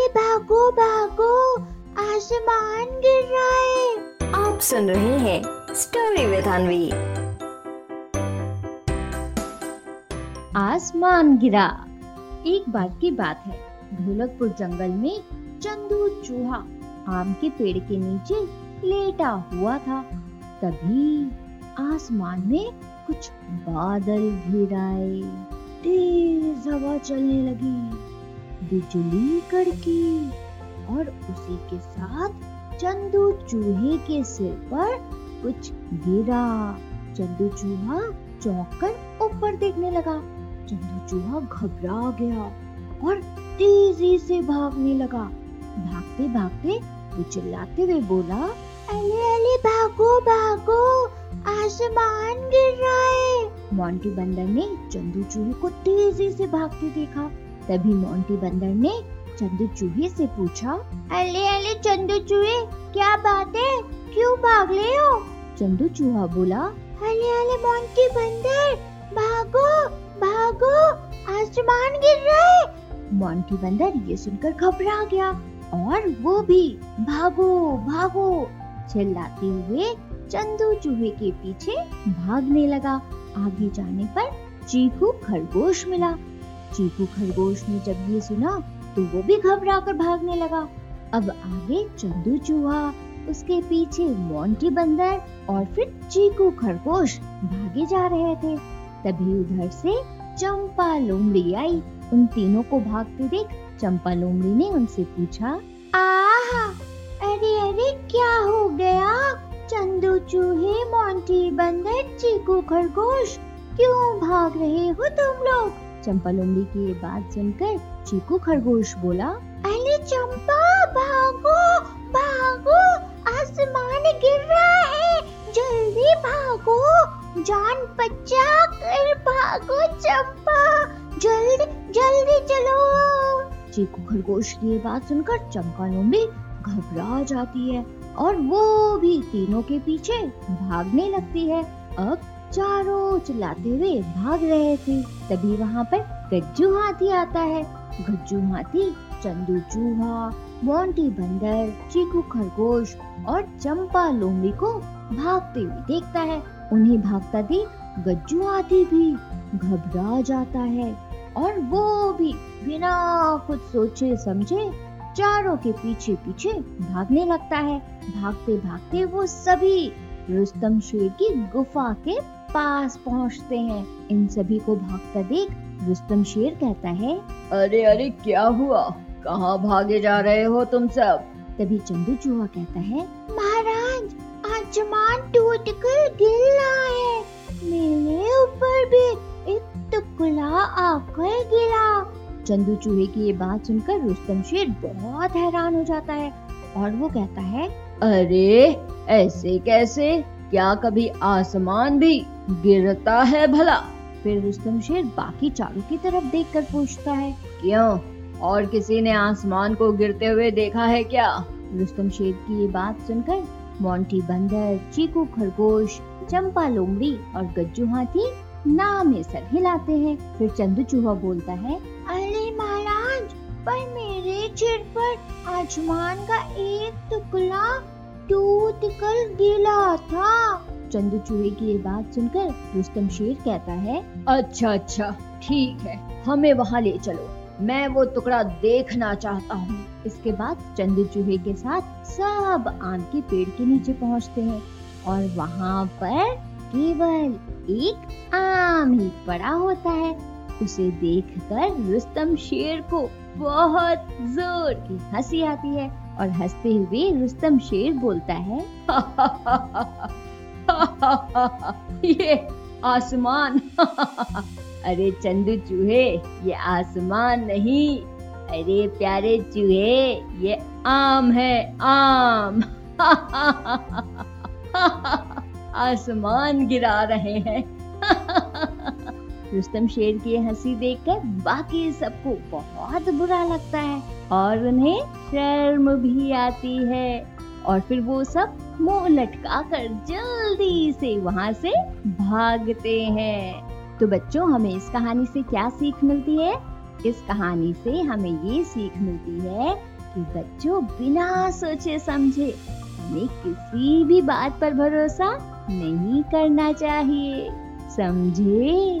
अरे भागो भागो आसमान गिर रहा है। आप सुन रहे हैं स्टोरी विद अनवी आसमान गिरा। एक बार की बात है ढोलकपुर जंगल में चंदू चूहा आम के पेड़ के नीचे लेटा हुआ था। तभी आसमान में कुछ बादल घिर आए। तेज हवा चलने लगी। बिजली कड़की और उसी के साथ चंदू चूहे के सिर पर कुछ गिरा। चंदू चूहा चौंक कर ऊपर देखने लगा। चंदू चूहा घबरा गया और तेज़ी से भागने लगा। भागते भागते वो चिल्लाते हुए बोला अरे अरे भागो भागो, आसमान गिर रहा है। मोंटी बंदर ने चंदू चूहे को तेज़ी से भागते देखा। तभी मोंटी बंदर ने चंदू चूहे से पूछा अले अले चंदू चूहे, क्या बात है? क्यों भाग रहे हो? चंदू चूहा बोला अले अले मोंटी बंदर, भागो भागो, आसमान गिर रहा है। मोंटी बंदर ये सुनकर घबरा गया और वो भी, भागो भागो। चिल्लाते हुए चंदू चूहे के पीछे भागने लगा। आगे जाने पर चीकू खरगोश मिला। चीकू खरगोश ने जब ये सुना तो वो भी घबरा कर भागने लगा। अब आगे चंदू चूहा, उसके पीछे मोंटी बंदर और फिर चीकू खरगोश भागे जा रहे थे। तभी उधर से चंपा लोमड़ी आई। उन तीनों को भागते देख चंपा लोमड़ी ने उनसे पूछा, आहा, अरे अरे, क्या हो गया? चंदू चूहे, मोंटी बंदर, चीकू खरगोश, क्यों भाग रहे हो तुम लोग? चंपा लोमड़ी की ये बात सुनकर चीकू खरगोश बोला, अरे चंपा, भागो भागो, आसमान गिर रहा है, जल्दी भागो, जान बचा कर भागो चंपा, जल्दी जल्दी चलो। चीकू खरगोश की ये बात सुनकर चंपा लोमड़ी घबरा जाती है और वो भी तीनों के पीछे भागने लगती है। अब चारों चिल्लाते हुए भाग रहे थे। तभी वहाँ पर गज्जू हाथी आता है। गज्जू हाथी, चंदू चूहा, मोंटी बंदर, चीकू खरगोश और चंपा लोमड़ी को भागते हुए देखता है। उन्हें भागता देख गज्जू हाथी भी घबरा जाता है और वो भी बिना कुछ सोचे समझे चारों के पीछे पीछे भागने लगता है। भागते भागते वो सभी रुस्तम शेर की गुफा के पास पहुँचते हैं। इन सभी को भागता देख रुस्तम शेर कहता है अरे अरे क्या हुआ? कहाँ भागे जा रहे हो तुम सब? तभी चंदू चूहा कहता है महाराज आसमान टूट कर गिर रहा है। मेरे ऊपर भी एक टुकड़ा आकर गिरा। चंदू चूहे की ये बात सुनकर रुस्तम शेर बहुत हैरान हो जाता है और वो कहता है अरे ऐसे कैसे? क्या कभी आसमान भी गिरता है भला? फिर रुस्तम शेर बाकी चारों की तरफ़ देखकर पूछता है, क्यों? और किसी ने आसमान को गिरते हुए देखा है क्या? रुस्तम शेर की ये बात सुनकर मोंटी, बंदर, चीकू, खरगोश, चंपा, लोमड़ी और गज्जू हाथी ना में सर हिलाते हैं। फिर चंदू चूहा बोलता है, अरे महाराज, पर मेरे सिर पर आसमान का एक टुकड़ा टूट कर गिरा था। चंदू चूहे की ये बात सुनकर रुस्तम शेर कहता है अच्छा अच्छा ठीक है हमें वहाँ ले चलो। मैं वो टुकड़ा देखना चाहता हूँ। इसके बाद चंदू चूहे के साथ सब आम के पेड़ के नीचे पहुँचते हैं और वहाँ पर केवल एक आम ही पड़ा होता है। उसे देखकर रुस्तम शेर को बहुत ज़ोर की हँसी आती है। और हँसते हुए रुस्तम शेर बोलता है, ये आसमान. अरे चंदू चूहे, ये आसमान नहीं। अरे प्यारे चूहे, ये आम है, आम। आसमान गिरा रहे हैं। रुस्तम शेर की हँसी देखकर बाकी सबको बहुत बुरा लगता है और उन्हें शर्म भी आती है। और फिर वो सब मुँह लटका कर जल्दी से वहाँ से भागते हैं। तो बच्चों, हमें इस कहानी से क्या सीख मिलती है? इस कहानी से हमें ये सीख मिलती है कि बच्चों, बिना सोचे समझे हमें किसी भी बात पर भरोसा नहीं करना चाहिए। समझे?